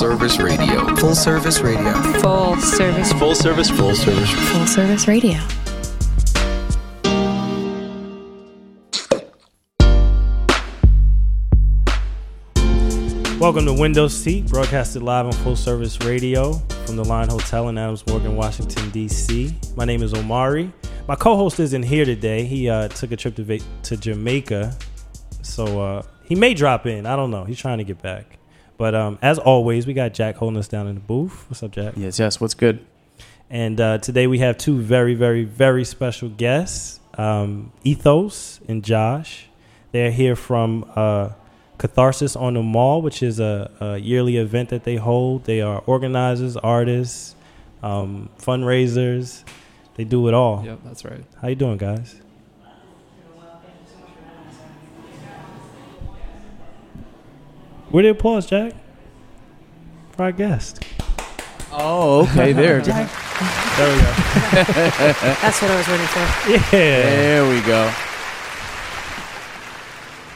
listen to Full Service Radio. Full Service Radio. Full service. Full service. Full service. Full service radio. Welcome to Windows Seat, broadcasted live on Full Service Radio from the Line Hotel in Adams Morgan, Washington, D.C. My name is Omari. My co-host isn't here today. He uh, took a trip to va- to Jamaica, so uh, he may drop in. I don't know. He's trying to get back. But um, as always, we got Jack holding us down in the booth. What's up, Jack? Yes, yes. What's good? And uh, today we have two very, very, very special guests, um, Ethos and Josh. They're here from uh, Catharsis on the Mall, which is a, a yearly event that they hold. They are organizers, artists, um, fundraisers. They do it all. Yep, that's right. How you doing, guys? Where the applause, Jack? For our guest. Oh, okay. There. There we go. That's what I was waiting for. Yeah. there we go.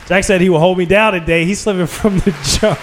Jack said he will hold me down today. He's slipping from the jump.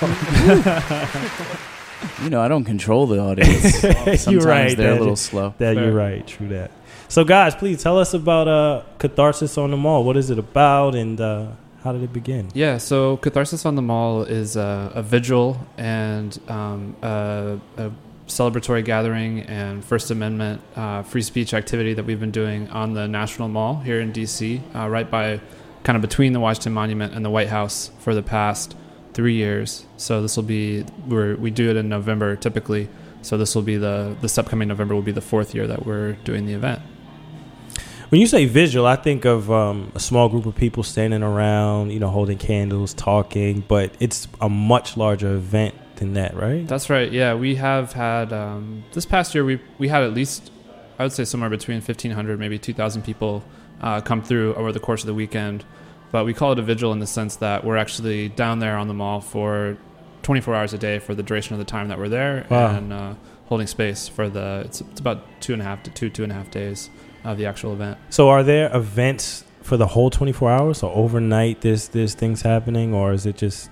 You know, I don't control the audience. Sometimes You're right. they're a little slow. That you're right. True that. So, guys, please tell us about uh, Catharsis on the Mall. What is it about, and uh, how did it begin? Yeah, so Catharsis on the Mall is a, a vigil and um, a, a celebratory gathering and First Amendment uh, free speech activity that we've been doing on the National Mall here in DC, uh, right by kind of between the Washington Monument and the White House for the past three years. So this will be we're, we do it in November typically. So this will be the this upcoming November will be the fourth year that we're doing the event. When you say visual, I think of um, a small group of people standing around, you know, holding candles, talking, but it's a much larger event than that, right? That's right. Yeah, we have had um, this past year. We we had at least I would say somewhere between fifteen hundred, maybe two thousand people uh, come through over the course of the weekend. But we call it a vigil in the sense that we're actually down there on the mall for twenty four hours a day for the duration of the time that we're there Wow. and uh, holding space for the it's, it's about two and a half to two two and a half days of the actual event. So, are there events for the whole 24 hours? So, overnight, there's, there's things happening, or is it just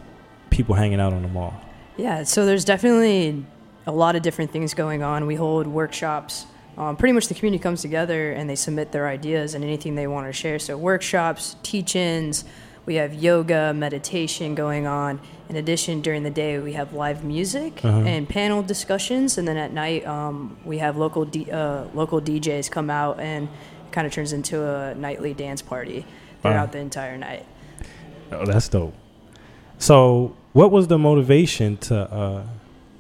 people hanging out on the mall? Yeah, so there's definitely a lot of different things going on. We hold workshops. Um, pretty much the community comes together and they submit their ideas and anything they want to share. So, workshops, teach ins, we have yoga, meditation going on. In addition, during the day, we have live music Uh-huh. and panel discussions. And then at night, um, we have local, D- uh, local DJs come out and it kind of turns into a nightly dance party throughout Wow. the entire night. Oh, that's dope. So, what was the motivation to uh,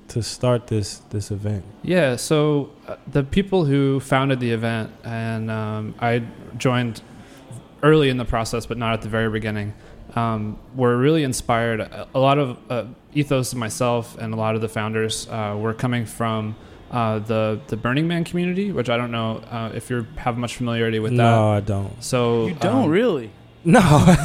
to start this this event? Yeah, so uh, the people who founded the event, and um, I joined early in the process, but not at the very beginning, um, were really inspired. A a lot of uh, ethos and myself, and a lot of the founders uh, were coming from uh, the the Burning Man community, which I don't know uh, if you have much familiarity with that. no. I don't. So You don't um, really. No.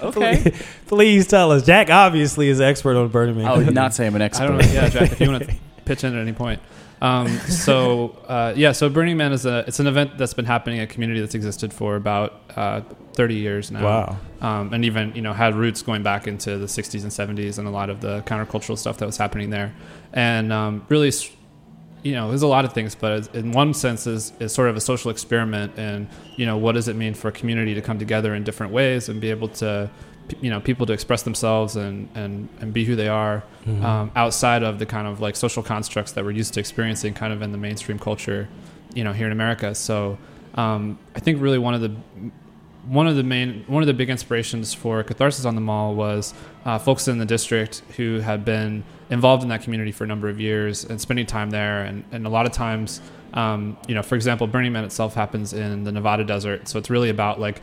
Okay. please, please tell us. Jack obviously is an expert on Burning Man. I would not say I'm an I expert. don't know. Yeah, Jack, if you want to pitch in at any point. Um, so uh, yeah, so Burning Man is a it's an event that's been happening in a community that's existed for about uh, 30 years now. Wow. Um, and even you know had roots going back into the 60s and 70s and a lot of the countercultural stuff that was happening there, and um, really. You know, there's a lot of things, but in one sense, is is sort of a social experiment, and you know, what does it mean for a community to come together in different ways and be able to, you know, people to express themselves and and and be who they are, Mhm. um, outside of the kind of like social constructs that we're used to experiencing kind of in the mainstream culture, you know, here in America. So um, I think really one of the one of the main one of the big inspirations for Catharsis on the Mall was uh, folks in the district who had been involved in that community for a number of years and spending time there, and, and a lot of times. Um, you know, for example, Burning Man itself happens in the Nevada desert, so it's really about like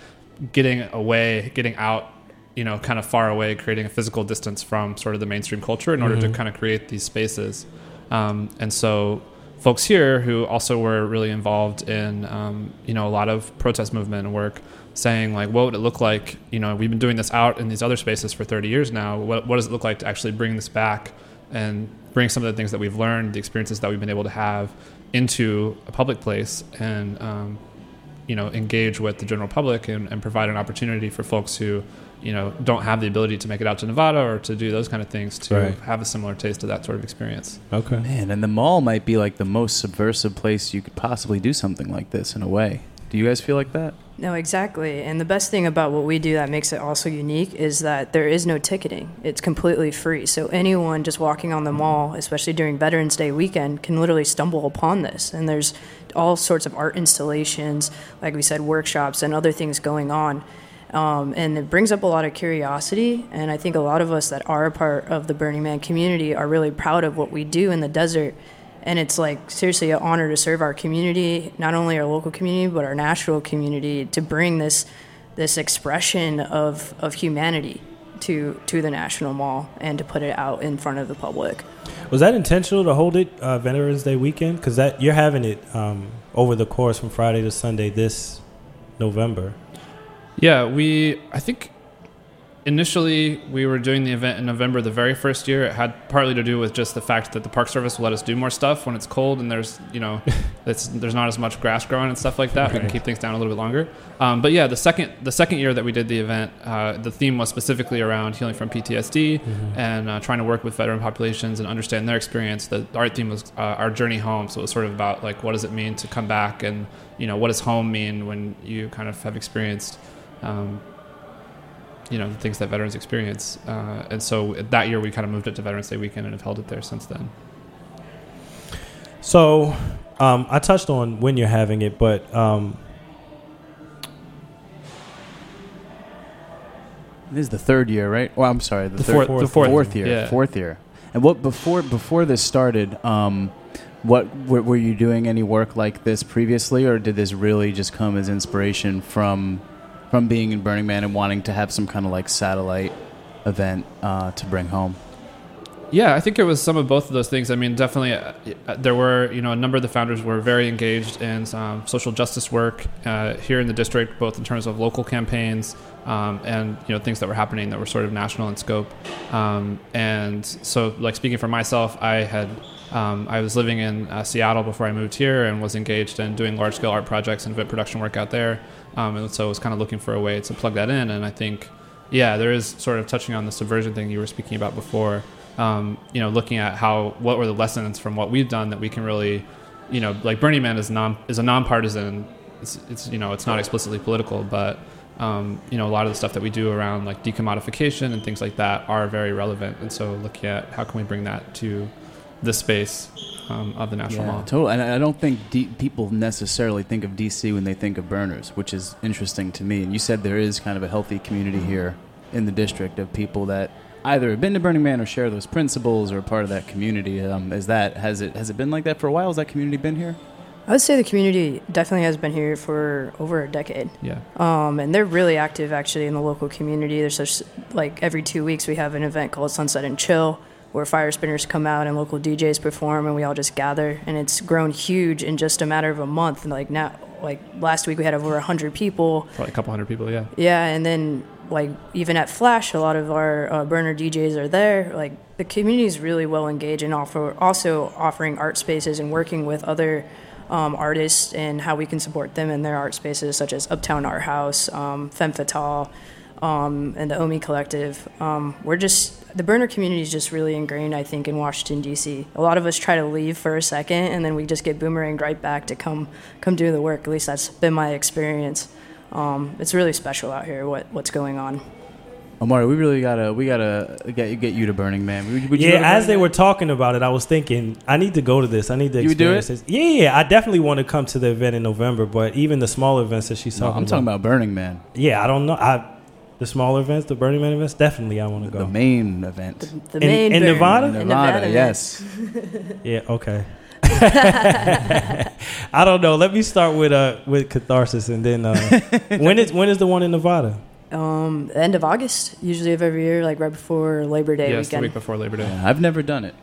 getting away, getting out, you know, kind of far away, creating a physical distance from sort of the mainstream culture in order Mhm. to kind of create these spaces. Um, and so, folks here who also were really involved in, um, you know, a lot of protest movement and work, saying like, what would it look like? You know, we've been doing this out in these other spaces for 30 years now. What, what does it look like to actually bring this back and bring some of the things that we've learned, the experiences that we've been able to have, into a public place and um, you know engage with the general public and, and provide an opportunity for folks who you know don't have the ability to make it out to Nevada or to do those kind of things to Right. have a similar taste of that sort of experience. Okay. Man, and the mall might be like the most subversive place you could possibly do something like this in a way. Do you guys feel like that? No, exactly. And the best thing about what we do that makes it also unique is that there is no ticketing. It's completely free. So anyone just walking on the mall, especially during Veterans Day weekend, can literally stumble upon this. And there's all sorts of art installations, like we said, workshops and other things going on. Um, and it brings up a lot of curiosity. And I think a lot of us that are a part of the Burning Man community are really proud of what we do in the desert. And it's like seriously an honor to serve our community, not only our local community, but our national community, to bring this this expression of, of humanity to to the National Mall and to put it out in front of the public. Was that intentional to hold it uh, Veterans Day weekend? Because that you're having it um, over the course from Friday to Sunday this November. Yeah, we I think initially we were doing the event in November the very first year. It had partly to do with just the fact that the Park Service will let us do more stuff when it's cold and there's you know it's, there's not as much grass growing and stuff like that. We can keep things down a little bit longer. Um, but yeah, the second the second year that we did the event, uh, the theme was specifically around healing from PTSD and uh, trying to work with veteran populations and understand their experience. The art theme was uh, our journey home, so it was sort of about like what does it mean to come back and you know what does home mean when you kind of have experienced um, you know the things that veterans experience. Uh, and so that year we kind of moved it to Veterans Day weekend and have held it there since then. So, um, I touched on when you're having it, but um, This is the third year, right? Well, I'm sorry, the, The third, fourth, the fourth- fourth, year, yeah. fourth year. And what before before this started? Um, what were, were you doing any work like this previously, or did this really just come as inspiration from from being in Burning Man and wanting to have some kind of like satellite event uh, to bring home? Yeah, I think it was some of both of those things. I mean, definitely, uh, there were you know a number of the founders were very engaged in um, social justice work uh, here in the district, both in terms of local campaigns um, and you know things that were happening that were sort of national in scope. Um, and so, like speaking for myself, I had um, I was living in uh, Seattle before I moved here and was engaged in doing large scale art projects and event production work out there. Um, and so I was kind of looking for a way to plug that in. And I think, yeah, there is sort of touching on the subversion thing you were speaking about before um, you know, looking at how what were the lessons from what we've done that we can really, you know, like Burning Man is non is a nonpartisan. It's, it's you know it's not explicitly political, but um, you know a lot of the stuff that we do around like decommodification and things like that are very relevant. And so looking at how can we bring that to the space um, of the national Yeah, mall. totally. And I don't think D- people necessarily think of DC when they think of burners, which is interesting to me. And you said there is kind of a healthy community here in the district of people that either have been to Burning Man or share those principles or are part of that community. Um, is that has it has it been like that for a while? Has that community been here? I would say the community definitely has been here for over a decade. Yeah. Um, and they're really active actually in the local community. There's such like every two weeks we have an event called Sunset and Chill where fire spinners come out and local DJs perform and we all just gather and it's grown huge in just a matter of a month. And like now, like last week we had over hundred people. Probably a couple hundred people. Yeah. Yeah, and then like even at Flash, a lot of our uh, burner DJs are there. Like the community is really well engaged and offer also offering art spaces and working with other um, artists and how we can support them in their art spaces, such as Uptown Art House, um, Femme Fatale, um, and the Omi Collective. Um, we're just the burner community is just really ingrained, I think, in Washington D.C. A lot of us try to leave for a second, and then we just get boomeranged right back to come come do the work. At least that's been my experience. Um, it's really special out here. What what's going on? Omari, we really gotta we gotta get get you to Burning Man. Would, would you yeah, to as Burning they Man? were talking about it, I was thinking I need to go to this. I need to You would do experience this. Yeah, yeah, I definitely want to come to the event in November, but even the smaller events that she's No, talking I'm talking about Burning Man, Yeah, I don't know. I the smaller events, the Burning Man events, definitely I want to go. the main event. The In- main in burn- Nevada? in Nevada, event. yes. Yeah, okay. I don't know. Let me start with uh with catharsis and then uh when is when is the one in Nevada? Um, end of August, usually of every year, like right before Labor Day Yes, the week before Labor Day. Yeah, I've never done it.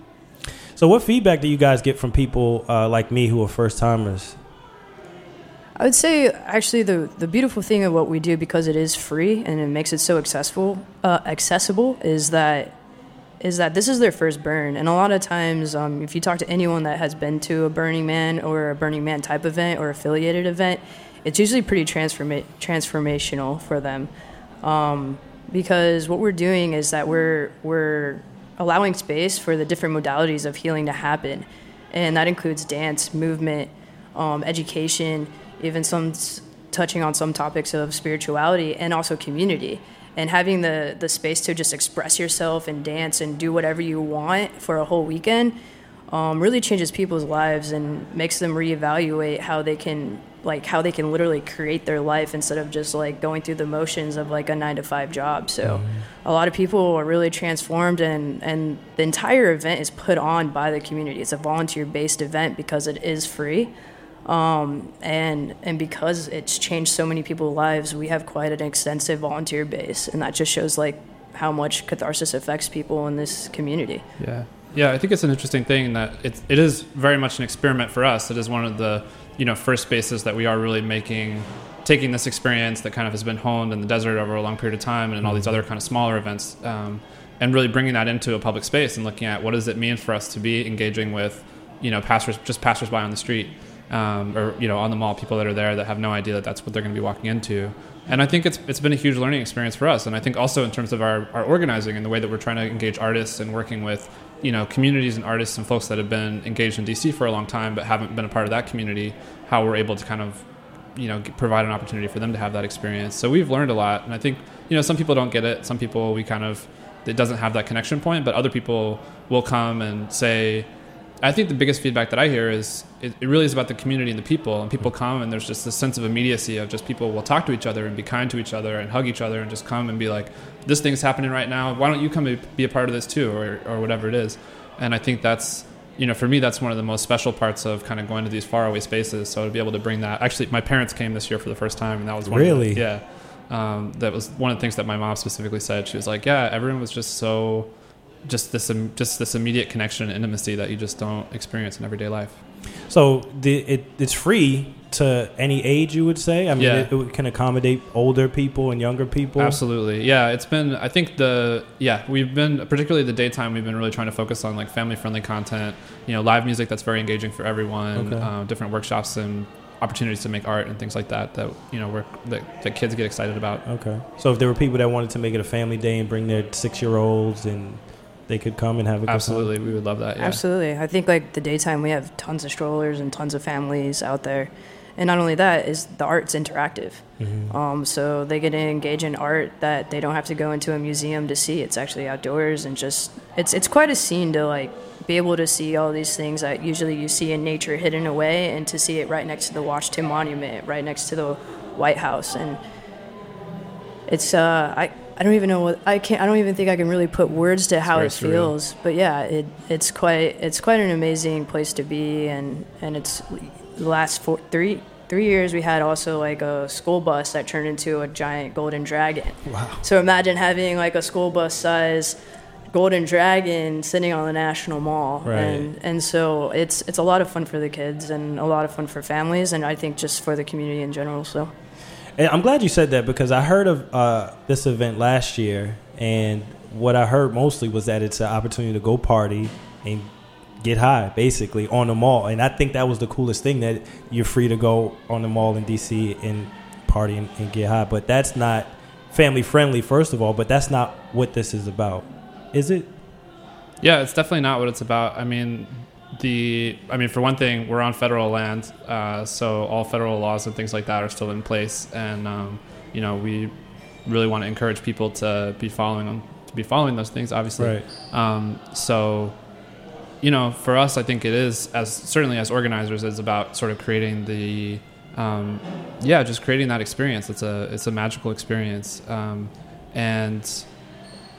So what feedback do you guys get from people uh, like me who are first timers? I would say actually the the beautiful thing of what we do because it is free and it makes it so accessible uh, accessible is that is that this is their first burn and a lot of times um, if you talk to anyone that has been to a Burning Man or a Burning Man type event or affiliated event, it's usually pretty transforma- transformational for them. Um, because what we're doing is that we're we're allowing space for the different modalities of healing to happen, and that includes dance, movement, um, education, even some touching on some topics of spirituality and also community. And having the the space to just express yourself and dance and do whatever you want for a whole weekend um, really changes people's lives and makes them reevaluate how they can like how they can literally create their life instead of just like going through the motions of like a nine to five job. So a lot of people are really transformed and and the entire event is put on by the community. It's a volunteer based event because it is free um, and and because it's changed so many people's lives we have quite an extensive volunteer base and that just shows like how much catharsis affects people in this community Yeah, yeah. I think it's an interesting thing that it it is very much an experiment for us. It is one of the you know first spaces that we are really making, taking this experience that kind of has been honed in the desert over a long period of time, and in all these other kind of smaller events, um, and really bringing that into a public space and looking at what does it mean for us to be engaging with you know passers just passersby on the street. Um, or you know on the mall people that are there that have no idea that that's what they're going to be walking into and I think it's it's been a huge learning experience for us. And I think also in terms of our, our organizing and the way that we're trying to engage artists and working with you know communities and artists and folks that have been engaged in DC for a long time but haven't been a part of that community, how we're able to kind of you know provide an opportunity for them to have that experience. So we've learned a lot, and I think you know some people don't get it. Some people we kind of it doesn't have that connection point, but other people will come and say. I think the biggest feedback that I hear is it, it really is about the community and the people. And people come and there's just this sense of immediacy of just people will talk to each other and be kind to each other and hug each other and just come and be like, this thing's happening right now. Why don't you come and be a part of this too, or, or whatever it is. And I think that's, you know, for me, that's one of the most special parts of kind of going to these faraway spaces. So to be able to bring that. Actually, my parents came this year for the first time, and that was one Really? The, yeah. Um, that was one of the things that my mom specifically said. She was like, "Yeah, everyone was just so." Just this im- just this immediate connection and intimacy that you just don't experience in everyday life. So the, it it's free to any age, you would say. I mean, Yeah. it, it can accommodate older people and younger people. Absolutely, yeah. It's been I think the yeah we've been particularly the daytime we've been really trying to focus on like family friendly content, you know, live music that's very engaging for everyone, Okay. uh, different workshops and opportunities to make art and things like that that you know work that, that kids get excited about. Okay. So if there were people that wanted to make it a family day and bring their six year olds and they could come and have a good time. Absolutely, we would love that. Yeah. Absolutely. I think like the daytime we have tons of strollers and tons of families out there. And not only that is the art's interactive. Mhm. Um, so they get to engage in art that they don't have to go into a museum to see. It's actually outdoors and just it's it's quite a scene to like be able to see all these things that usually you see in nature hidden away and to see it right next to the Washington Monument, right next to the White House and it's uh I I don't even know what I can't I don't even think I can really put words to how it surreal. feels. But yeah, it it's quite it's quite an amazing place to be and and it's the last four three three years we had also like a school bus that turned into a giant golden dragon. Wow. So imagine having like a school bus size golden dragon sitting on the national mall Right. and and so it's it's a lot of fun for the kids and a lot of fun for families and I think just for the community in general so And I'm glad you said that because I heard of uh, this event last year, and what I heard mostly was that it's an opportunity to go party and get high, basically on the mall. And I think that was the coolest thing that you're free to go on the mall in DC and party and, and get high. But that's not family friendly, first of all. But that's not what this is about, is it? Yeah, it's definitely not what it's about. I mean, the I mean, for one thing, we're on federal land, uh, so all federal laws and things like that are still in place, and um, you know, we really want to encourage people to be following them, to be following those things, obviously. Right. Um, so, you know, for us, I think it is as certainly as organizers, it's about sort of creating the, um, yeah, just creating that experience. It's a it's a magical experience, um, and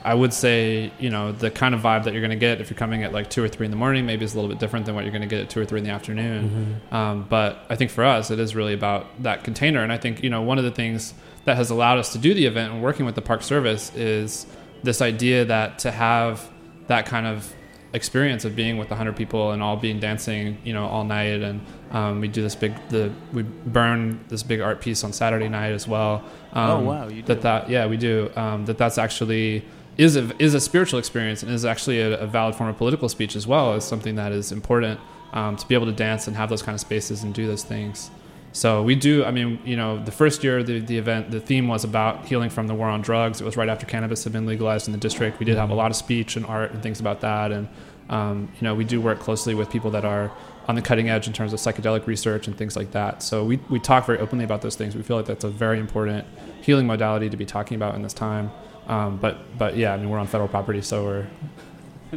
I would say, you know, the kind of vibe that you're going to get if you're coming at like two or three in the morning, maybe is a little bit different than what you're going to get at two or three in the afternoon. Um, but I think for us, it is really about that container. And I think, you know, one of the things that has allowed us to do the event and working with the Park Service is this idea that to have that kind of experience of being with 100 people and all being dancing, you know, all night. And um, we do this big, the we burn this big art piece on Saturday night as well. Um, Oh, wow, you that that yeah we do um, that that's actually is a is a spiritual experience and is actually a, a valid form of political speech as well as something that is important um, to be able to dance and have those kind of spaces and do those things So we do. I mean, you know, the first year the the event, the theme was about healing from the war on drugs. It was right after cannabis had been legalized in the district. We did have a lot of speech and art and things about that, and um, you know, we do work closely with people that are on the cutting edge in terms of psychedelic research and things like that. So we we talk very openly about those things. We feel like that's a very important healing modality to be talking about in this time. Um, but but yeah, I mean, we're on federal property, so we're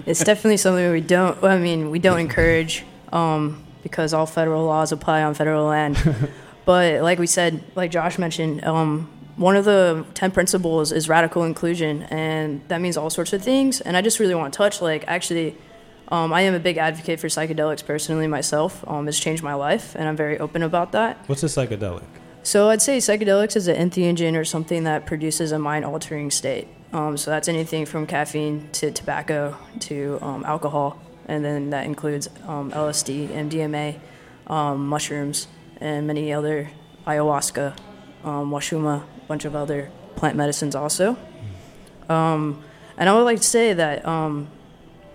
It's definitely something we don't. I mean, we don't encourage um, because all federal laws apply on federal land. but like we said, like Josh mentioned, um, one of the ten principles is radical inclusion, and that means all sorts of things. And I just really want to touch, like, actually. Um, I am a big advocate for psychedelics personally myself. Um, it's changed my life, and I'm very open about that. What's a psychedelic? So I'd say psychedelics is an entheogen or something that produces a mind-altering state. Um, so that's anything from caffeine to tobacco to um, alcohol, and then that includes um, LSD, MDMA, um, mushrooms, and many other ayahuasca, um, wachuma, a bunch of other plant medicines also. Um, and I would like to say that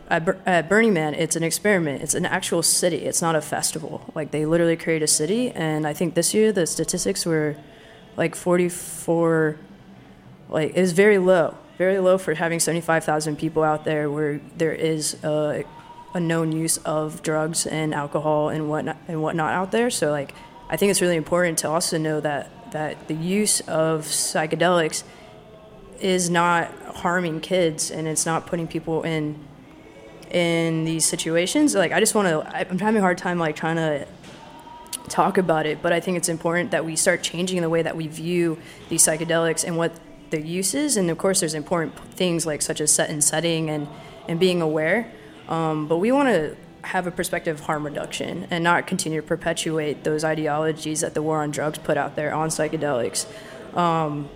at, Burning Man, it's an experiment. It's an actual city. It's not a festival. Like they literally create a city, and I think this year the statistics were like 44. Like it was very low, very low for having 75,000 people out there where there is a, a known use of drugs and alcohol and whatnot and whatnot out there. So like I think it's really important to also know that that the use of psychedelics is not harming kids and it's not putting people in in these situations like i just want to i'm having a hard time like trying to talk about it but i think it's important that we start changing the way that we view these psychedelics and what their uses. and of course there's important things like such as set and setting and and being aware um, but we want to have a perspective of harm reduction and not continue to perpetuate those ideologies that the war on drugs put out there on psychedelics um,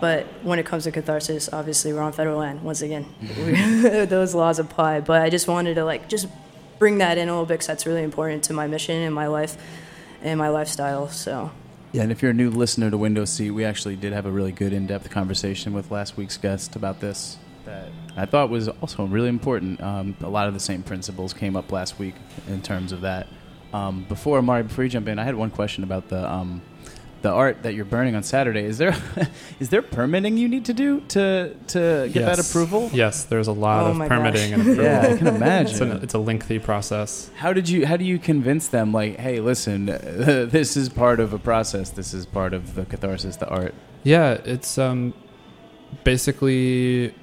but when it comes to catharsis, obviously we're on federal land once again. Those laws apply. But I just wanted to like just bring that in a little bit because that's really important to my mission and my life and my lifestyle. So Yeah, and if you're a new listener to Window Seat, we actually did have a really good in-depth conversation with last week's guest about this. That I thought was also really important. Um, a lot of the same principles came up last week in terms of that. Um, before Mari, before you jump in, I had one question about the um, the art that you're burning on Saturday. Is there is there permitting you need to do to to get that approval? Yes, there's a lot Oh of permitting gosh. and approval. Yeah, I can It's, imagine. an, it's a lengthy process. How did you? How do you convince them? Like, hey, listen, this is part of a process. This is part of the catharsis, the art. Yeah, it's um, basically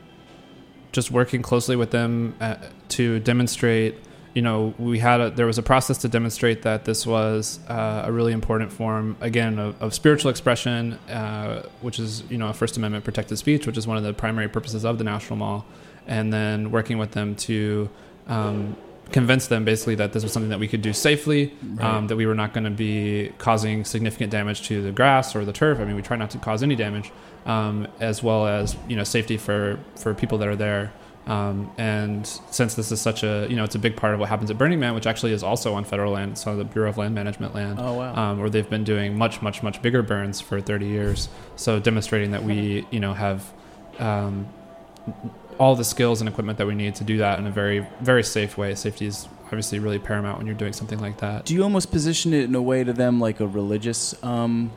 just working closely with them uh, to demonstrate. You know, we had a, there was a process to demonstrate that this was uh, a really important form, again, of, of spiritual expression, uh, which is you know a First Amendment protected speech, which is one of the primary purposes of the National Mall, and then working with them to um, convince them basically that this was something that we could do safely, um, that we were not going to be causing significant damage to the grass or the turf. I mean, we try not to cause any damage, um, as well as you know safety for for people that are there. Um, and since this is such a you know it's a big part of what happens at Burning Man, which actually is also on federal land, it's on the Bureau of Land Management land Oh wow. um, where they've been doing much, much, much bigger burns for 30 years. So demonstrating that we, you know, have um, all the skills and equipment that we need to do that in a very, very safe way. Safety is obviously really paramount when you're doing something like that. do you almost position it in a way to them like a religious um,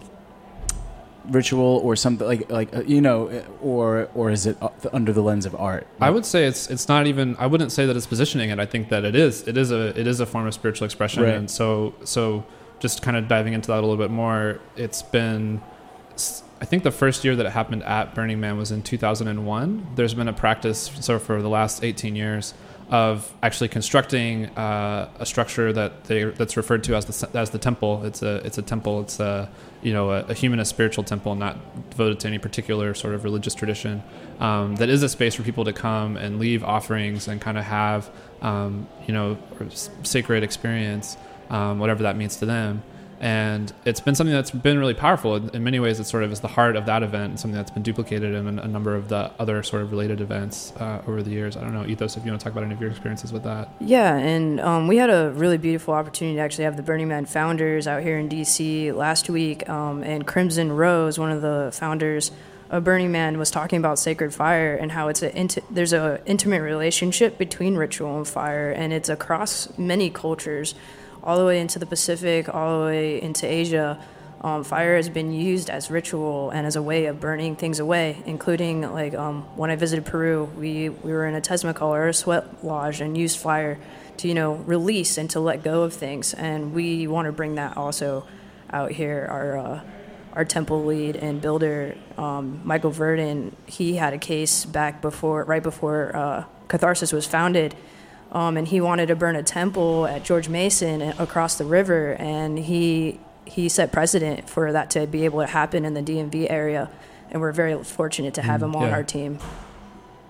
ritual or something like like uh, you know, or or is it uh, under the lens of art? I would say it's it's not even. I wouldn't say that it's positioning it. I think that it is. It is a it is a form of spiritual expression. Right. And so so just kind of diving into that a little bit more. It's been. I think the first year that it happened at Burning Man was in 2001. There's been a practice so for the last 18 years of actually constructing uh, a structure that they that's referred to as the as the temple. It's a it's a temple. It's a you know a, a humanist spiritual temple, not devoted to any particular sort of religious tradition. Um, that is a space for people to come and leave offerings and kind of have um, you know sacred experience, um, whatever that means to them. And it's been something that's been really powerful. In, in many ways, it sort of is the heart of that event, and something that's been duplicated in a, a number of the other sort of related events uh, over the years. I don't know, Ethos, if you want to talk about any of your experiences with that. Yeah, and um, we had a really beautiful opportunity to actually have the Burning Man founders out here in DC last week. Um, and Crimson Rose, one of the founders of Burning Man, was talking about sacred fire and how it's a there's a intimate relationship between ritual and fire, and it's across many cultures, all the way into the Pacific, all the way into Asia. um, fire has been used as ritual and as a way of burning things away, including like um, when I visited Peru, we, we were in a temazcal or a sweat lodge and used fire to, you know, release and to let go of things. And we want to bring that also out here. Our, uh, our temple lead and builder, um, Michael Verdon, he had a case back before, right before uh, Catharsis was founded. Um, and he wanted to burn a temple at George Mason across the river, and he he set precedent for that to be able to happen in the DMV area, and we're very fortunate to have him on yeah. our team.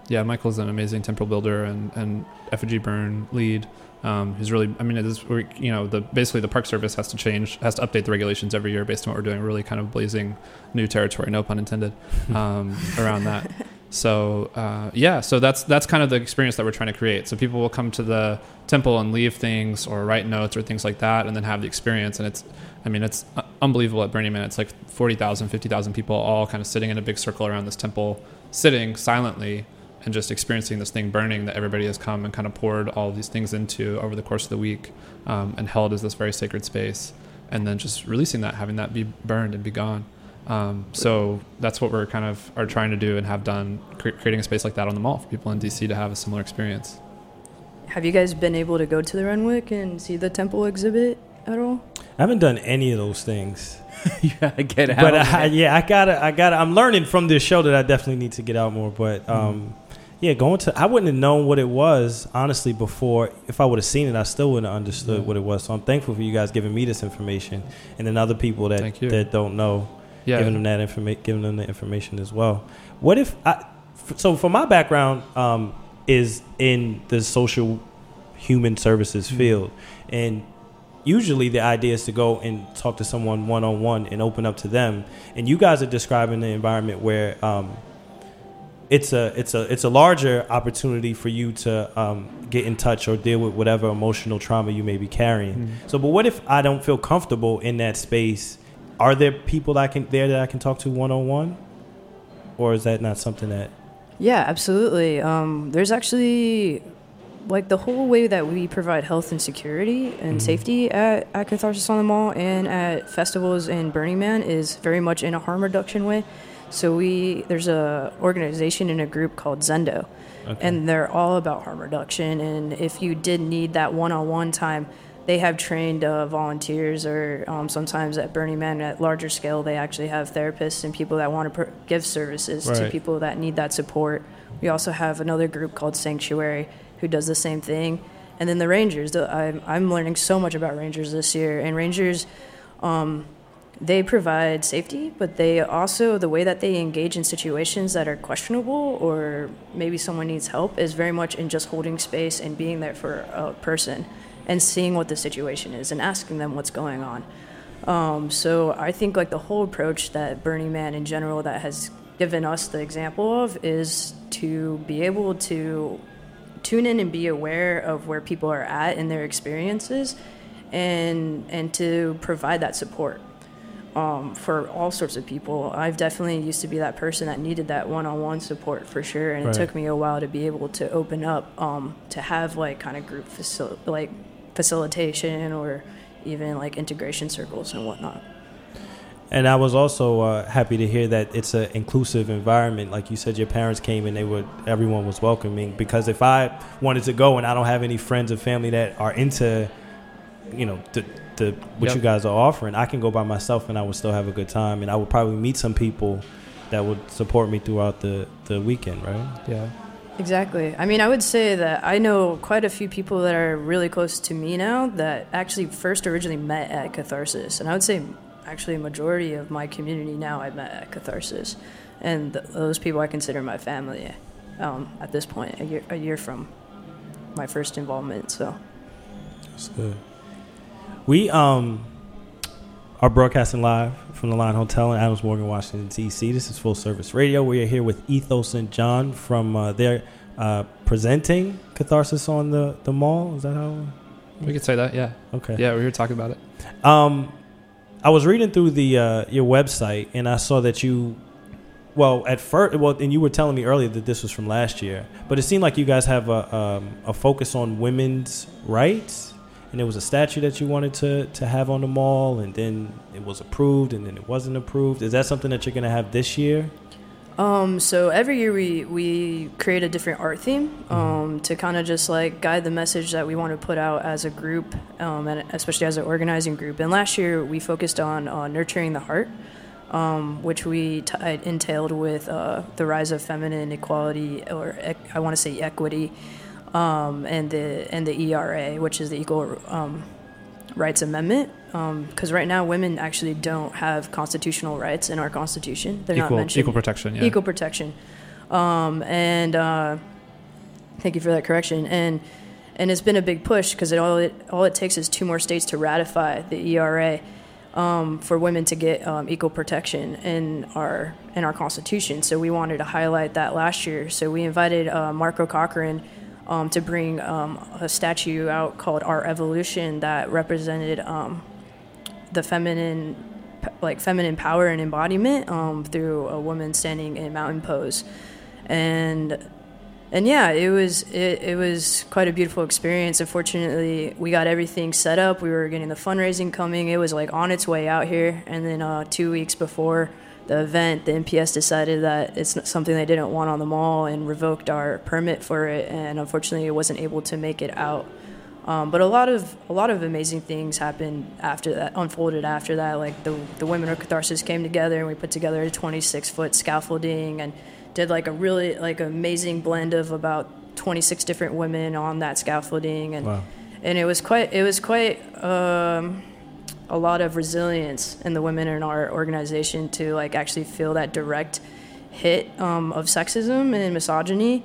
Yeah, Michael's an amazing temple builder and, and effigy burn lead. Um, who's really, I mean, it is, you know, the basically the Park Service has to change, has to update the regulations every year based on what we're doing. Really kind of blazing new territory, no pun intended, um, around that. So uh, yeah, so that's that's kind of the experience that we're trying to create. So people will come to the temple and leave things or write notes or things like that, and then have the experience. And it's, I mean, it's unbelievable at Burning Man. It's like 40,000, 50,000 people all kind of sitting in a big circle around this temple, sitting silently and just experiencing this thing burning that everybody has come and kind of poured all these things into over the course of the week um, and held as this very sacred space and then just releasing that having that be burned and be gone um, so that's what we're kind of are trying to do and have done cre- creating a space like that on the mall for people in dc to have a similar experience Have you guys been able to go to the Renwick and see the temple exhibit at all? I haven't done any of those things, you gotta get out. but I, yeah, I gotta, I gotta. I'm learning from this show that I definitely need to get out more. But um, yeah, going to, I wouldn't have known what it was honestly before. If I would have seen it, I still wouldn't have understood Yeah. what it was. So I'm thankful for you guys giving me this information, and then other people that that don't know. Yeah giving them that information, giving them the information as well. What if I? f- So for my background um, is in the social human services Mm-hmm. field, and usually the idea is to go and talk to someone one on one and open up to them. And you guys are describing the environment where. Um, it's a it's a it's a larger opportunity for you to um, get in touch or deal with whatever emotional trauma you may be carrying. Mhm. So, but what if I don't feel comfortable in that space? Are there people that I can there that I can talk to one on one, or is that not something that? Yeah, absolutely. Um, there's actually like the whole way that we provide health and security and Mhm. safety at, at Catharsis on the Mall and at festivals and Burning Man is very much in a harm reduction way. So we there's a organization in a group called Zendo, Okay. and they're all about harm reduction. And if you did need that one-on-one time, they have trained uh, volunteers, or um, sometimes at Burning Man at larger scale, they actually have therapists and people that want to pr- give services to people that need that support. We also have another group called Sanctuary who does the same thing, and then the Rangers. The, I'm I'm learning so much about Rangers this year, and Rangers. Um, they provide safety, but they also the way that they engage in situations that are questionable or maybe someone needs help is very much in just holding space and being there for a person and seeing what the situation is and asking them what's going on. Um, so I think like the whole approach that Burning Man in general that has given us the example of is to be able to tune in and be aware of where people are at in their experiences and and to provide that support um, for all sorts of people. I've definitely used to be that person that needed that one-on-one support for sure, and Right. it took me a while to be able to open up um, to have like kind of group facil- like facilitation or even like integration circles and whatnot. And I was also uh, happy to hear that it's an inclusive environment. Like you said, your parents came and they were everyone was welcoming. Because if I wanted to go and I don't have any friends or family that are into, you know, the, the what Yep. you guys are offering, I can go by myself and I would still have a good time. And I would probably meet some people that would support me throughout the the weekend, right? yeah Exactly. I mean, I would say that I know quite a few people that are really close to me now that actually first originally met at Catharsis. And I would say actually a majority of my community now I met at Catharsis. And th- those people I consider my family um, at this point, a year, a year from my first involvement. So, That's good. We um are broadcasting live from the Line Hotel in Adams Morgan, Washington D.C. This is Full Service Radio. We are here with Ethos and John from uh, their uh, presenting Catharsis on the the mall. Is that how? we could say that yeah Okay. yeah we're here talking about it Um, I was reading through the uh, your website and I saw that you, well, at first, well, and you were telling me earlier that this was from last year, but it seemed like you guys have a um, a focus on women's rights and there was a statue that you wanted to to have on the mall, and then it was approved, and then it wasn't approved. Is that something that you're gonna have this year? Um, so every year we we create a different art theme um, to kind of just like guide the message that we want to put out as a group, um, and especially as an organizing group. And last year we focused on uh, nurturing the heart, um, which we t- entailed with uh, the rise of feminine equality, or ec- I want to say equity, um, and the and the ERA, which is the Equal um, Rights Amendment. Because right now women actually don't have constitutional rights in our constitution. They're not equal mentioned equal protection. Yeah. equal protection. Um, and uh, thank you for that correction. And and it's been a big push because it all it all it takes is two more states to ratify the ERA um, for women to get um, equal protection in our in our constitution. So we wanted to highlight that last year. So we invited uh, Marco Cochrane. Um, to bring um, a statue out called R-Evolution that represented um, the feminine like feminine power and embodiment um, through a woman standing in mountain pose. And and yeah it was it, it was quite a beautiful experience. Unfortunately we got everything set up. We were getting the fundraising coming. It was like on its way out here. And then uh, two weeks before the event the nps decided that it's something they didn't want on the mall and revoked our permit for it and unfortunately it wasn't able to make it out um, but a lot of a lot of amazing things happened after that, unfolded after that. Like the the women of Catharsis came together and we put together a 26 foot scaffolding and did like a really like amazing blend of about 26 different women on that scaffolding and Wow. and it was quite it was quite um, a lot of resilience in the women in our organization to like actually feel that direct hit um, of sexism and misogyny.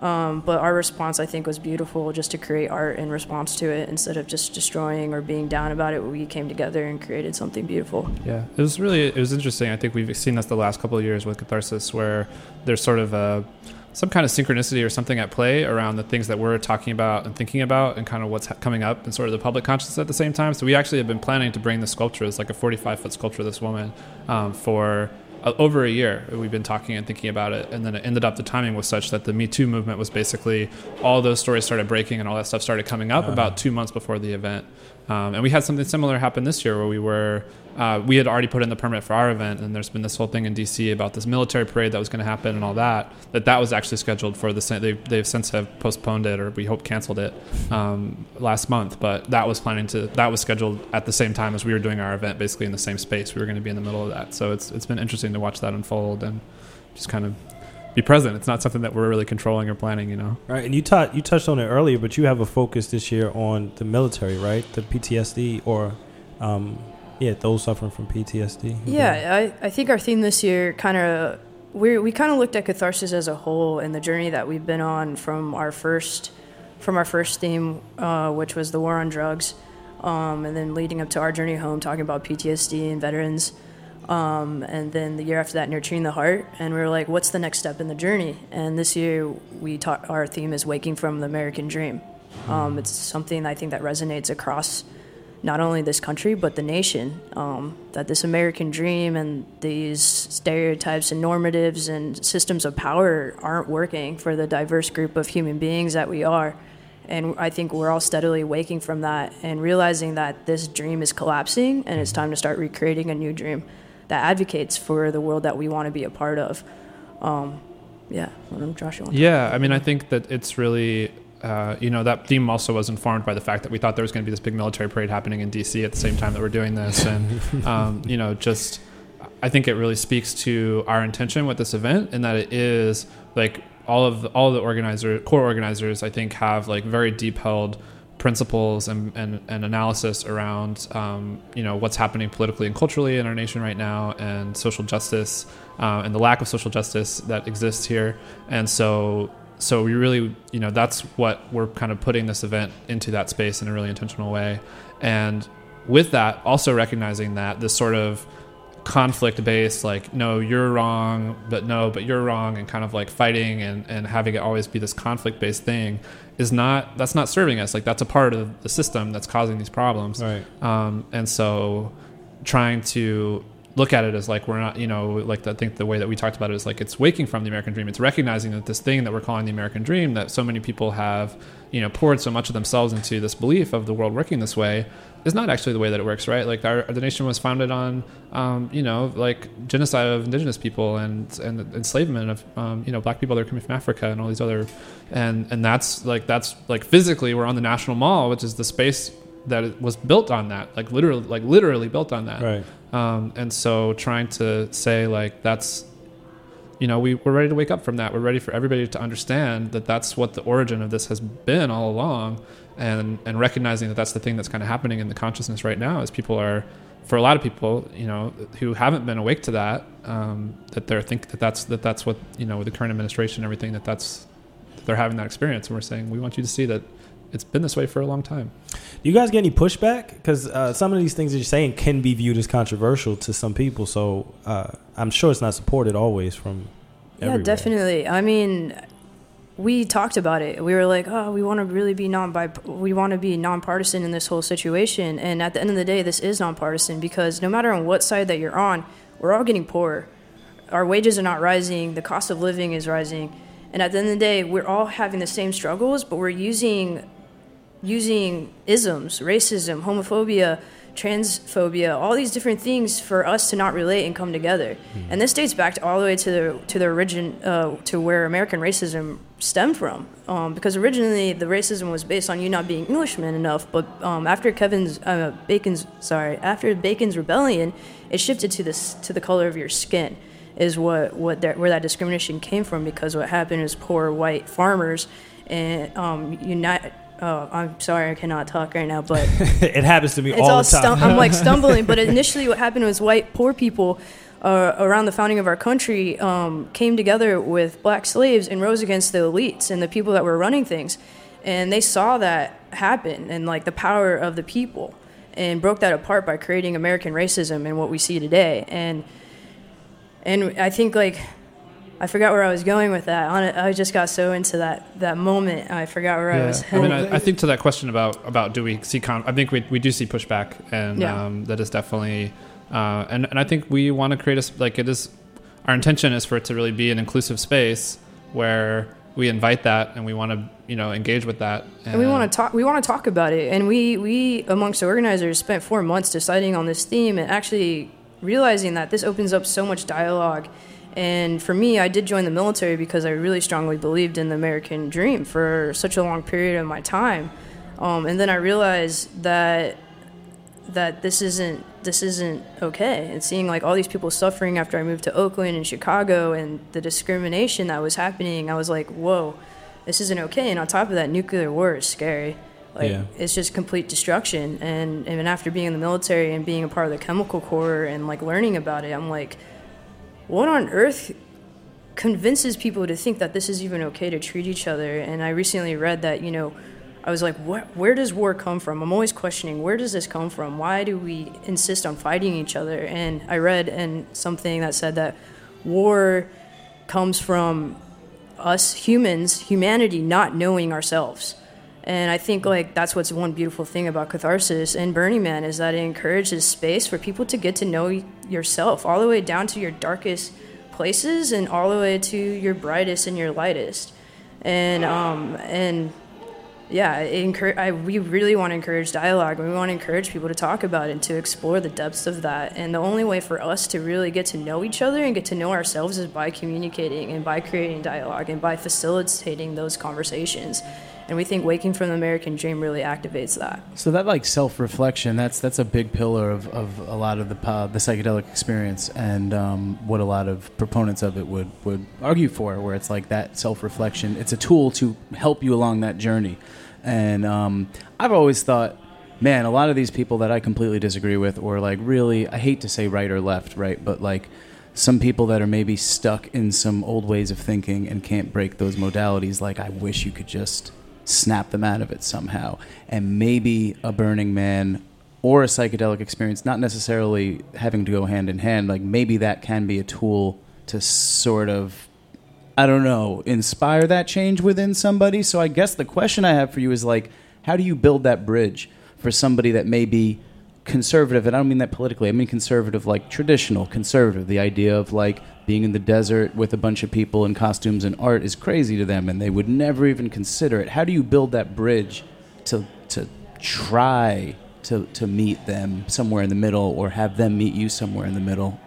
Um, but our response, I think, was beautiful just to create art in response to it instead of just destroying or being down about it. We came together and created something beautiful. Yeah, it was really it was interesting. I think we've seen this the last couple of years with Catharsis, where there's sort of a some kind of synchronicity or something at play around the things that we're talking about and thinking about, and kind of what's ha- coming up in sort of the public consciousness at the same time. So we actually have been planning to bring the sculpture, it's like a 45 foot sculpture, of this woman, um, for uh, over a year. We've been talking and thinking about it, and then it ended up the timing was such that the Me Too movement was basically all those stories started breaking and all that stuff started coming up about two months before the event. Um, and we had something similar happen this year where we were uh, we had already put in the permit for our event, and there's been this whole thing in DC about this military parade that was going to happen and all that. That that was actually scheduled for the they they've since have postponed it or we hope canceled it um, last month. But that was planning to that was scheduled at the same time as we were doing our event, basically in the same space. We were going to be in the middle of that, so it's it's been interesting to watch that unfold and just kind of be present. It's not something that we're really controlling or planning, you know. Right, and you taught you touched on it earlier, but you have a focus this year on the military, right? The PTSD or, um, yeah, those suffering from PTSD. Yeah, I, I think our theme this year kind of we we kind of looked at catharsis as a whole and the journey that we've been on from our first from our first theme, uh, which was the war on drugs, um, and then leading up to our journey home, talking about PTSD and veterans, um, and then the year after that, nurturing the heart. And we were like, what's the next step in the journey? And this year, we taught our theme is waking from the American dream. Um, it's something I think that resonates across not only this country but the nation. Um, that this American dream and these stereotypes and normatives and systems of power aren't working for the diverse group of human beings that we are. And I think we're all steadily waking from that and realizing that this dream is collapsing and it's time to start recreating a new dream that advocates for the world that we want to be a part of. Um, yeah, I don't Josh, you want to- Yeah, I mean, I think that it's really, uh, you know, that theme also was informed by the fact that we thought there was going to be this big military parade happening in DC at the same time that we're doing this, and um, you know, just I think it really speaks to our intention with this event, in that it is like all of the, all of the organizer core organizers, I think, have like very deep held principles and, and, and analysis around um, you know what's happening politically and culturally in our nation right now and social justice uh, and the lack of social justice that exists here. And so so we really you know that's what we're kind of putting this event into that space in a really intentional way. And with that also recognizing that this sort of conflict based like no you're wrong but no but you're wrong and kind of like fighting and, and having it always be this conflict based thing is not that's not serving us like that's a part of the system that's causing these problems Right. um, and so trying to look at it as like we're not you know like I think the way that we talked about it is like it's waking from the American dream it's recognizing that this thing that we're calling the American dream that so many people have you know poured so much of themselves into this belief of the world working this way is not actually the way that it works, right? Like our the nation was founded on, um, you know, like genocide of indigenous people and and enslavement of, um, you know, black people that are coming from Africa and all these other, and and that's like that's like physically we're on the National Mall, which is the space that it was built on that, like literally, like literally built on that. Right. Um, and so trying to say like that's, you know, we we're ready to wake up from that. We're ready for everybody to understand that that's what the origin of this has been all along, and and recognizing that that's the thing that's kind of happening in the consciousness right now is people are for a lot of people you know who haven't been awake to that um, that they're think that that's that that's what you know with the current administration and everything that that's that they're having that experience and we're saying we want you to see that it's been this way for a long time Do you guys get any pushback? Because uh, some of these things that you're saying can be viewed as controversial to some people. So uh, I'm sure it's not supported always from. Yeah, everywhere. definitely. I mean, we talked about it. We were like, oh, we want to really be non we want to be nonpartisan in this whole situation. And at the end of the day, this is nonpartisan because no matter on what side that you're on, we're all getting poorer. Our wages are not rising. The cost of living is rising. And at the end of the day, we're all having the same struggles, but we're using using isms, racism, homophobia, transphobia, all these different things for us to not relate and come together. And this dates back to all the way to the to the origin uh, to where American racism stemmed from. Um, because originally the racism was based on you not being Englishman enough, but um, after Kevin's uh, Bacon's sorry after Bacon's rebellion, it shifted to this to the color of your skin. Is what what that, where that discrimination came from because what happened is poor white farmers and um, unite. Oh, I'm sorry, I cannot talk right now, but it happens to me all, all the time. stum- I'm like stumbling. But initially, what happened was white poor people uh, around the founding of our country um, came together with black slaves and rose against the elites and the people that were running things, and they saw that happen and like the power of the people, and broke that apart by creating American racism and what we see today. And and I think like. I forgot where I was going with that. I just got so into that that moment. I forgot where I was I mean. I, I think to that question about about do we see con- I think we, we do see pushback, and Yeah. um, that is definitely, uh, and and I think we want to create a like it is, our intention is for it to really be an inclusive space where we invite that and we want to you know engage with that, and we want to talk we want to talk about it and we we amongst the organizers spent four months deciding on this theme and actually realizing that this opens up so much dialogue and for me i did join the military because i really strongly believed in the american dream for such a long period of my time. Um, and then i realized that that this isn't this isn't okay. And seeing like all these people suffering after i moved to oakland and chicago and the discrimination that was happening i was like whoa this isn't okay. And on top of that nuclear war is scary. Like Yeah. it's just complete destruction. And and after being in the military and being a part of the chemical corps and like learning about it i'm like what on earth convinces people to think that this is even okay to treat each other. And I recently read that, you know, I was like, where, where does war come from? I'm always questioning, where does this come from? Why do we insist on fighting each other? And I read and something that said that war comes from us humans, humanity, not knowing ourselves. And I think like that's what's one beautiful thing about catharsis and Burning Man is that it encourages space for people to get to know yourself all the way down to your darkest places and all the way to your brightest and your lightest. And um and yeah, it encour- I, we really want to encourage dialogue. We want to encourage people to talk about it and to explore the depths of that. And the only way for us to really get to know each other and get to know ourselves is by communicating and by creating dialogue and by facilitating those conversations. And we think Waking from the American Dream really activates that. So that like self-reflection, that's that's a big pillar of, of a lot of the uh, the psychedelic experience, and um, what a lot of proponents of it would would argue for, where it's like that self-reflection. It's a tool to help you along that journey, and um, I've always thought, man, a lot of these people that I completely disagree with, or like really, I hate to say right or left, right, but like some people that are maybe stuck in some old ways of thinking and can't break those modalities. Like I wish you could just snap them out of it somehow. And maybe a Burning Man or a psychedelic experience, not necessarily having to go hand in hand, like maybe that can be a tool to sort of, I don't know, inspire that change within somebody. So I guess the question I have for you is like, how do you build that bridge for somebody that maybe conservative, and I don't mean that politically. I mean conservative, like traditional conservative. The idea of like being in the desert with a bunch of people in costumes and art is crazy to them, and they would never even consider it. How do you build that bridge to to try to to meet them somewhere in the middle, or have them meet you somewhere in the middle?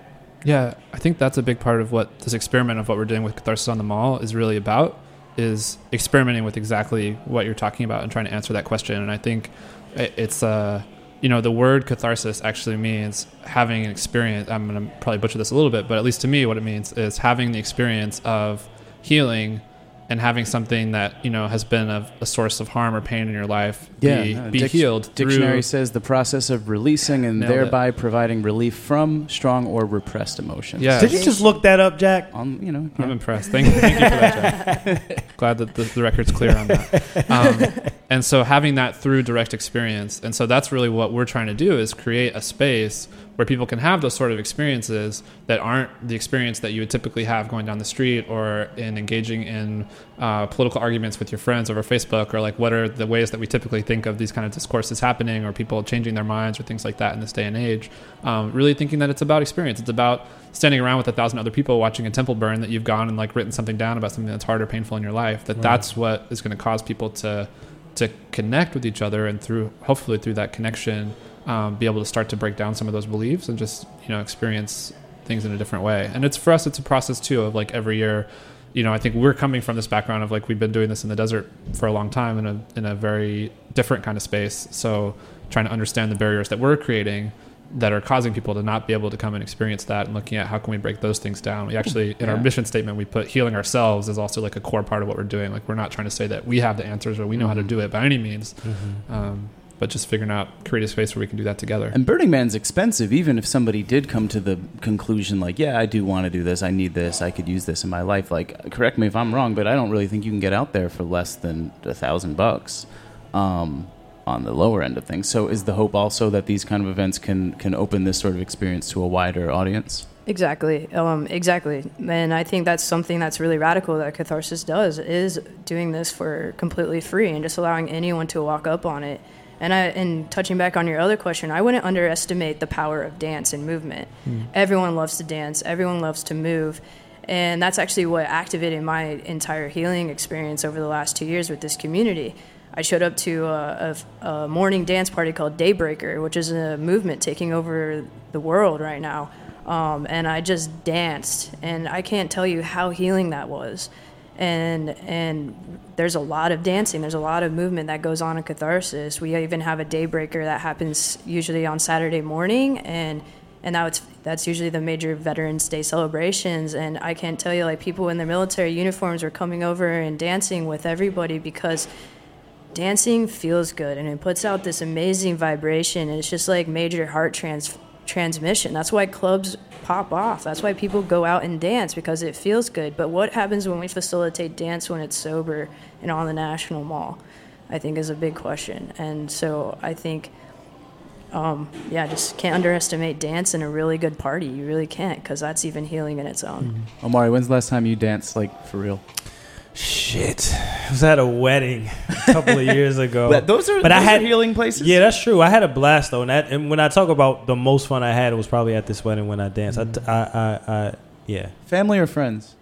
Yeah, I think that's a big part of what this experiment of what we're doing with Catharsis on the Mall is really about is experimenting with exactly what you're talking about and trying to answer that question. And I think it- it's uh, you know, the word catharsis actually means having an experience. I'm going to probably butcher this a little bit, but at least to me, what it means is having the experience of healing and having something that you know has been a, a source of harm or pain in your life be, uh, be dic- healed Dictionary through says the process of releasing and Nailed it. thereby providing relief from strong or repressed emotions. Yeah. Did you just look that up, Jack? On you know, I'm impressed. Thank, thank you for that, Jack. Glad that the, the record's clear on that. Um, and so having that through direct experience, and so that's really what we're trying to do is create a space where people can have those sort of experiences that aren't the experience that you would typically have going down the street or in engaging in uh, political arguments with your friends over Facebook or like what are the ways that we typically think of these kind of discourses happening or people changing their minds or things like that in this day and age. Um, really thinking that it's about experience. It's about standing around with a thousand other people watching a temple burn that you've gone and like written something down about something that's hard or painful in your life. That that's what is going to cause people to to connect with each other and through hopefully through that connection um, be able to start to break down some of those beliefs and just you know experience things in a different way. And it's for us it's a process too of like every year you know i think we're coming from this background of like we've been doing this in the desert for a long time in a in a very different kind of space. So trying to understand the barriers that we're creating that are causing people to not be able to come and experience that and looking at how can we break those things down. We actually in our mission statement we put healing ourselves is also like a core part of what we're doing. Like we're not trying to say that we have the answers or we know how to Mhm. do it by any means. Um, but just figuring out create a space where we can do that together And Burning Man's expensive, even if somebody did come to the conclusion, like, yeah, I do want to do this, I need this, I could use this in my life. Like, correct me if I'm wrong, but I don't really think you can get out there for less than a thousand bucks um, on the lower end of things. So, is the hope also that these kind of events can can open this sort of experience to a wider audience? Exactly, um, exactly, and I think that's something that's really radical that Catharsis does is doing this for completely free and just allowing anyone to walk up on it. And I, and touching back on your other question, I wouldn't underestimate the power of dance and movement. Everyone loves to dance. Everyone loves to move, and that's actually what activated my entire healing experience over the last two years with this community. I showed up to a, a, a morning dance party called Daybreaker, which is a movement taking over the world right now. Um, and I just danced, and I can't tell you how healing that was. And and there's a lot of dancing, there's a lot of movement that goes on in catharsis. We even have a daybreaker that happens usually on Saturday morning, and and now it's that's usually the major Veterans Day celebrations. And I can't tell you, like people in their military uniforms are coming over and dancing with everybody because dancing feels good and it puts out this amazing vibration and it's just like major heart trans- transmission. That's why clubs pop off. That's why people go out and dance because it feels good. But what happens when we facilitate dance when it's sober and on the national mall i think is a big question. And so i think um, yeah just can't underestimate dance in a really good party. You really can't because that's even healing in its own. Omari, when's the last time you danced like for real? Shit, I was at a wedding a couple of years ago. But those are But I those are had- healing places. Yeah, that's true. I had a blast though, and, that, and when I talk about the most fun I had, it was probably at this wedding when I danced. I, mm. I, I, yeah, family or friends.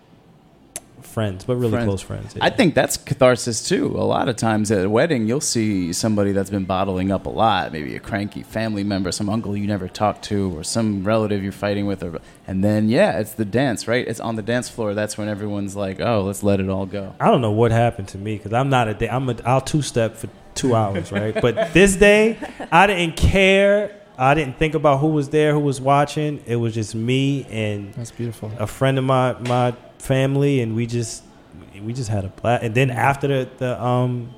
Friends, but really Friends. close friends. yeah. I think that's catharsis too. A lot of times at a wedding, you'll see somebody that's been bottling up a lot, maybe a cranky family member, some uncle you never talked to, or some relative you're fighting with, or, and then yeah, it's the dance, right? It's on the dance floor. That's when everyone's like, "Oh, let's let it all go." I don't know what happened to me because I'm not a day. I'm a. I'll two step for two hours, right? but this day, I didn't care. I didn't think about who was there, who was watching. It was just me and that's beautiful a friend of my my family, and we just we just had a blast. And then after the the um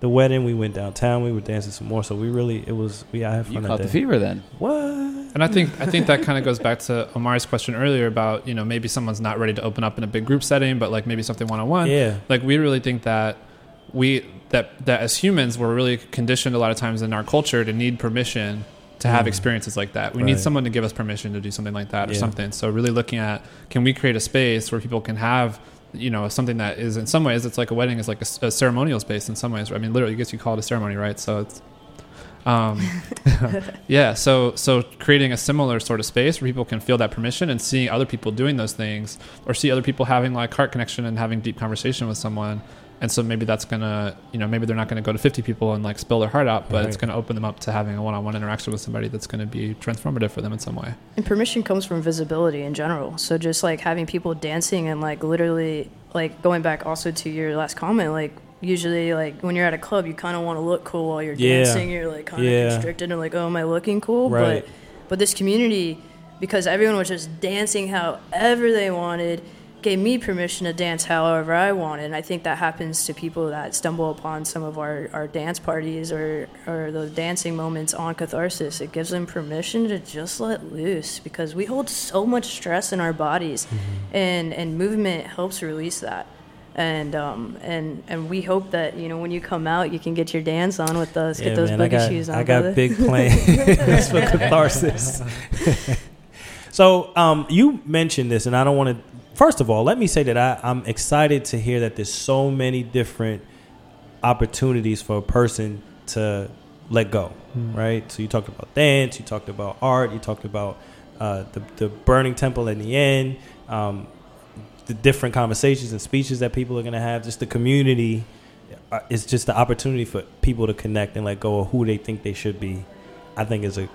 the wedding, we went downtown. We were dancing some more. So we really it was we I had fun You that caught the fever then. What? And I think I think that kind of goes back to Omari's question earlier about you know maybe someone's not ready to open up in a big group setting, but like maybe something one on one. Yeah. Like we really think that we that that as humans we're really conditioned a lot of times in our culture to need permission to have Mm. experiences like that. We need someone to give us permission to do something like that or Yeah. something. So really looking at can we create a space where people can have you know something that is in some ways it's like a wedding is like a ceremonial space in some ways. I mean literally I guess you call it a ceremony, right? So it's Um, yeah, so so creating a similar sort of space where people can feel that permission and seeing other people doing those things, or see other people having like heart connection and having deep conversation with someone. And so maybe that's gonna, you know, maybe they're not gonna go to 50 people and like spill their heart out, but it's gonna open them up to having a one-on-one interaction with somebody that's gonna be transformative for them in some way. And permission comes from visibility in general. So just like having people dancing and like literally like going back also to your last comment, like usually like when you're at a club, you kind of want to look cool while you're Yeah. dancing. You're like kind of Yeah. constricted and like, oh, am I looking cool? Right. But but this community, because everyone was just dancing however they wanted, gave me permission to dance however I wanted. And I think that happens to people that stumble upon some of our, our dance parties or, or those dancing moments on catharsis. It gives them permission to just let loose because we hold so much stress in our bodies and, and movement helps release that. And um and and we hope that you know when you come out you can get your dance on with us, get those man, boogie got, shoes on. I got brother. big plans for catharsis. so um, you mentioned this, and I don't want to. First of all, let me say that I, I'm excited to hear that there's so many different opportunities for a person to let go, right? So you talked about dance, you talked about art, you talked about uh, the the burning temple in the end, um, the different conversations and speeches that people are going to have, just the community. Uh, it's just the opportunity for people to connect and let go of who they think they should be. I think is a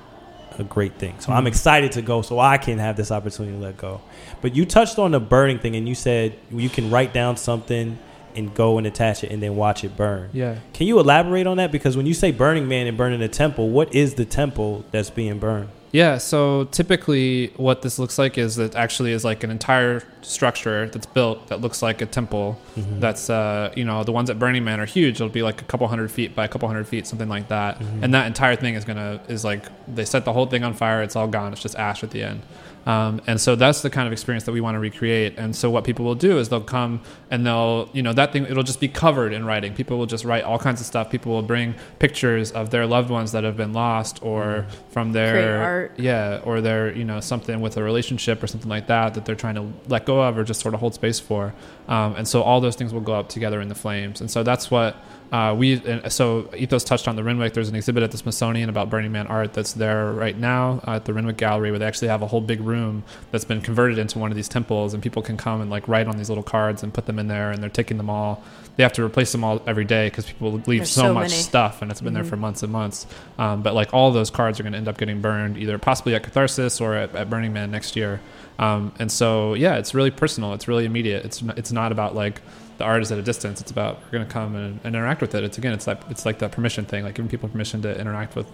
a great thing. So I'm mm-hmm. excited to go so I can have this opportunity to let go. But you touched on the burning thing and you said you can write down something and go and attach it and then watch it burn. Yeah. Can you elaborate on that? Because when you say Burning Man and burning the temple, what is the temple that's being burned? Yeah, so typically what this looks like is it actually is like an entire structure that's built that looks like a temple. That's uh, you know the ones at Burning Man are huge. It'll be like a couple hundred feet by a couple hundred feet, something like that. And that entire thing is gonna is like they set the whole thing on fire. It's all gone. It's just ash at the end. Um, and so that's the kind of experience that we want to recreate. And so what people will do is they'll come and they'll, you know, that thing, it'll just be covered in writing. People will just write all kinds of stuff. People will bring pictures of their loved ones that have been lost or from their, art. yeah, or their, you know, something with a relationship or something like that that they're trying to let go of or just sort of hold space for. Um, and so all those things will go up together in the flames. And so that's what uh, we and so Ethos touched on the Renwick. There's an exhibit at the Smithsonian about Burning Man art that's there right now uh, at the Renwick Gallery, where they actually have a whole big room that's been converted into one of these temples, and people can come and like write on these little cards and put them in there, and they're taking them all. They have to replace them all every day because people leave There's so, so much stuff, and it's been there for months and months. Um, but like all those cards are going to end up getting burned, either possibly at Catharsis or at, at Burning Man next year. Um, and so yeah, it's really personal. It's really immediate. It's it's not about like the art is at a distance. It's about we're going to come and, and interact with it. It's again, it's like it's like that permission thing, like giving people permission to interact with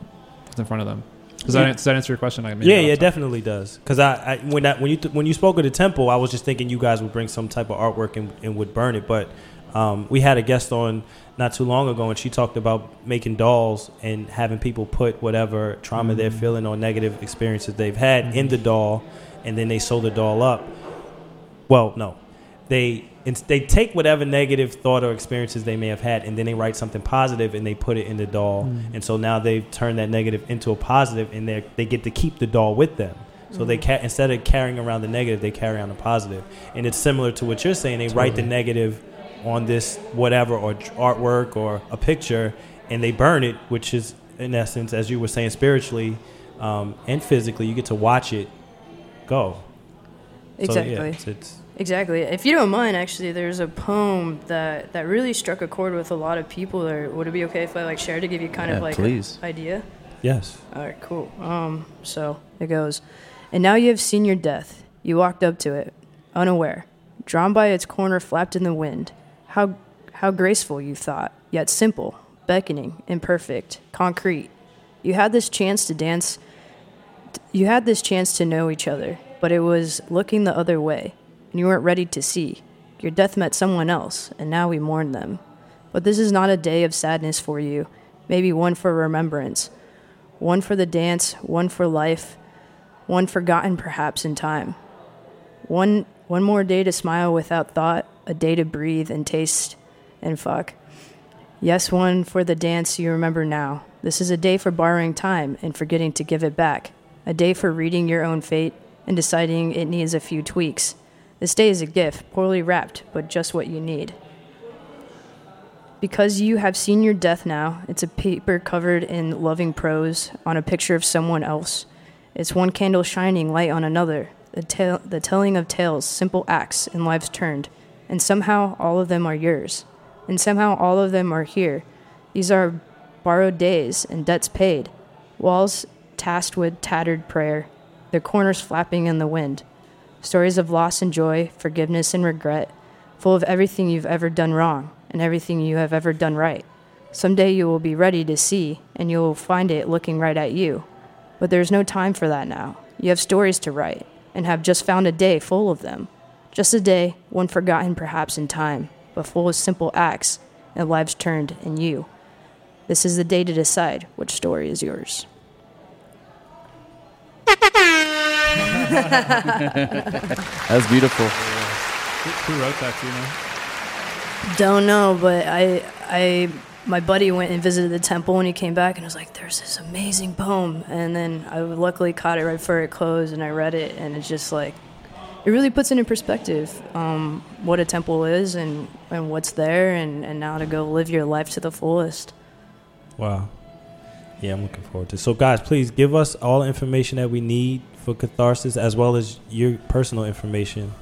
what's in front of them. Does that, does that answer your question? I maybe yeah, yeah, definitely does. Because I, I when that when you when you spoke of the temple, I was just thinking you guys would bring some type of artwork and, and would burn it. But um, we had a guest on not too long ago, and she talked about making dolls and having people put whatever trauma they're Mm-hmm. feeling or negative experiences they've had in the doll, and then they sew the doll up. Well, no, they they take whatever negative thought or experiences they may have had, and then they write something positive and they put it in the doll, Mm. and so now they've turned that negative into a positive, and they they get to keep the doll with them. So they ca- instead of carrying around the negative, they carry on the positive. positive, and it's similar to what you're saying. They write the negative on this whatever or artwork or a picture, and they burn it, which is in essence, as you were saying, spiritually um, and physically, you get to watch it go. So, Exactly. yeah, it's, it's Exactly. If you don't mind, actually, there's a poem that, that really struck a chord with a lot of people. There, would it be okay if I like share to give you kind Yeah, of like please. an idea? yes. All right, cool. Um, so it goes, and now you have seen your death. You walked up to it, unaware, drawn by its corner, flapped in the wind. How how graceful you thought, yet simple, beckoning, imperfect, concrete. You had this chance to dance. You had this chance to know each other, but it was looking the other way, and you weren't ready to see. Your death met someone else, and now we mourn them. But this is not a day of sadness for you, maybe one for remembrance one for the dance, one for life, one forgotten perhaps in time. One one more day to smile without thought, a day to breathe and taste and fuck. Yes, one for the dance you remember now. This is a day for borrowing time and forgetting to give it back. A day for reading your own fate and deciding it needs a few tweaks. This day is a gift, poorly wrapped, but just what you need. Because you have seen your death now, it's a paper covered in loving prose on a picture of someone else. It's one candle shining light on another, the, the telling of tales, simple acts, and lives turned. And somehow all of them are yours. And somehow all of them are here. These are borrowed days and debts paid, walls tasked with tattered prayer, their corners flapping in the wind. Stories of loss and joy, forgiveness and regret, full of everything you've ever done wrong and everything you have ever done right. Someday you will be ready to see, and you will find it looking right at you. But there's no time for that now. You have stories to write, and have just found a day full of them. Just a day, one forgotten perhaps in time, but full of simple acts and lives turned in you. This is the day to decide which story is yours. That's beautiful. Who, who wrote that? Do you know? Don't know, but I, I, my buddy went and visited the temple, and he came back and was like, "There's this amazing poem," and then I luckily caught it right before it closed, and I read it, and it's just like, it really puts it in perspective, um, what a temple is and and what's there, and and now to go live your life to the fullest. Wow. Yeah, I'm looking forward to it. So, guys, please give us all the information that we need for Catharsis as well as your personal information.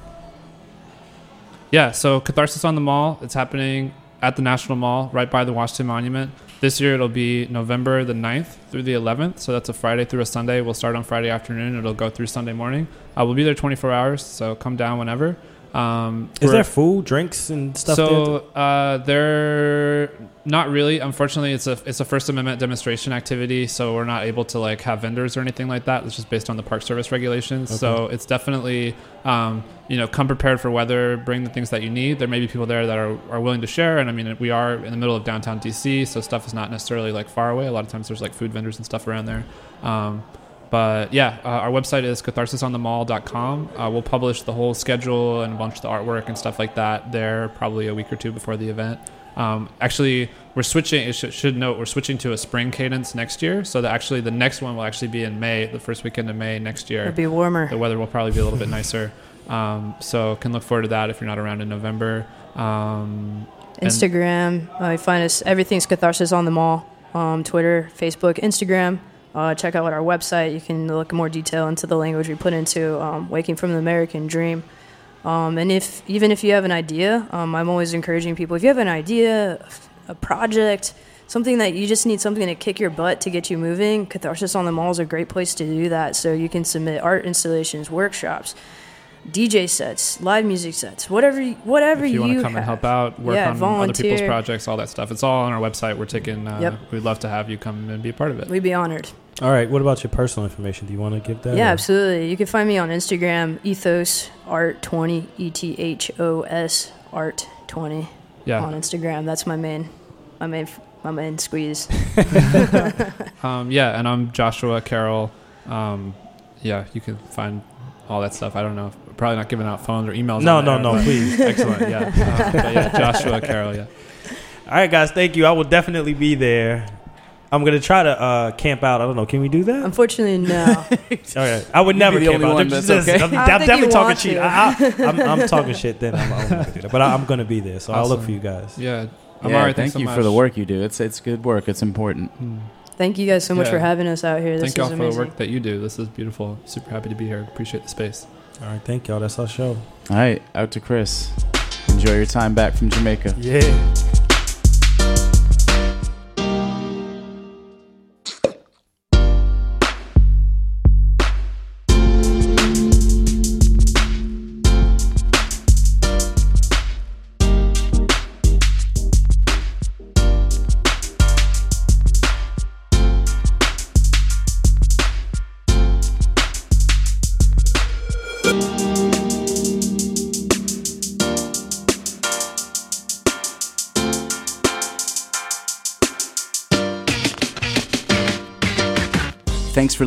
Yeah, so Catharsis on the Mall. It's happening at the National Mall, right by the Washington Monument. This year it'll be November the 9th through the 11th. So that's a Friday through a Sunday. We'll start on Friday afternoon. It'll go through Sunday morning. Uh, we'll be there 24 hours, so come down whenever. Um, Is there food, drinks, and stuff so uh, they're not really. Unfortunately, it's a it's a First Amendment demonstration activity, so we're not able to like have vendors or anything like that. It's just based on the Park Service regulations. So it's definitely um, you know come prepared for weather. Bring the things that you need. There may be people there that are, are willing to share, and I mean we are in the middle of downtown DC, so stuff is not necessarily like far away. A lot of times there's like food vendors and stuff around there. Um, but yeah, uh, our website is catharsisonthemall.com. Uh, we'll publish the whole schedule and a bunch of the artwork and stuff like that there probably a week or two before the event. Um, actually, we're switching. It should, should note we're switching to a spring cadence next year. So that actually the next one will actually be in May, the first weekend of May next year. It'll be warmer. The weather will probably be a little bit nicer. Um, so can look forward to that if you're not around in November. Um, Instagram. Uh, you find us. Everything's Catharsis on the Mall. Um, Twitter, Facebook, Instagram. Uh, check out our website. You can look more detail into the language we put into um, "Waking from the American Dream." Um, and if even if you have an idea, um, I'm always encouraging people. If you have an idea, a project, something that you just need something to kick your butt to get you moving, Catharsis on the Mall is a great place to do that. So you can submit art installations, workshops, DJ sets, live music sets, whatever, you- whatever if you, want to have. come and help out, work Yeah, on other people's projects, all that stuff. It's all on our website. We're taking. Uh, Yep. We'd love to have you come and be a part of it. We'd be honored. All right. What about your personal information? Do you want to give that? Yeah, or- absolutely. You can find me on Instagram, ethos art twenty, e t h o s art twenty Yeah. on Instagram. That's my main, my main, my main squeeze. Um, yeah, and I'm Joshua Carroll. Um, yeah, you can find all that stuff. I don't know. Probably not giving out phones or emails. No, no, there, no, please. Excellent. Yeah. Uh, but yeah, Joshua Carroll. Yeah. All right, guys. Thank you. I will definitely be there. I'm gonna try to uh, camp out. I don't know. Can we do that? Unfortunately, no. Okay. I would never the camp only out. I'm, that's just- okay. I'm, I I'm think definitely talking want cheat. to. I, I, I'm, I'm talking shit. Then I'm, I'm gonna do that. But I, I'm gonna be there, so I'll look for you guys. Yeah. Yeah, Omari, thank so you much. for the work you do. It's it's good work. It's important. Hmm. Thank you guys so much Yeah. for having us out here. This Thank y'all is for the work that you do. This is beautiful. Super happy to be here. Appreciate the space. All right. Thank y'all. That's our show. All right, out to Chris. Enjoy your time back from Jamaica. Yeah.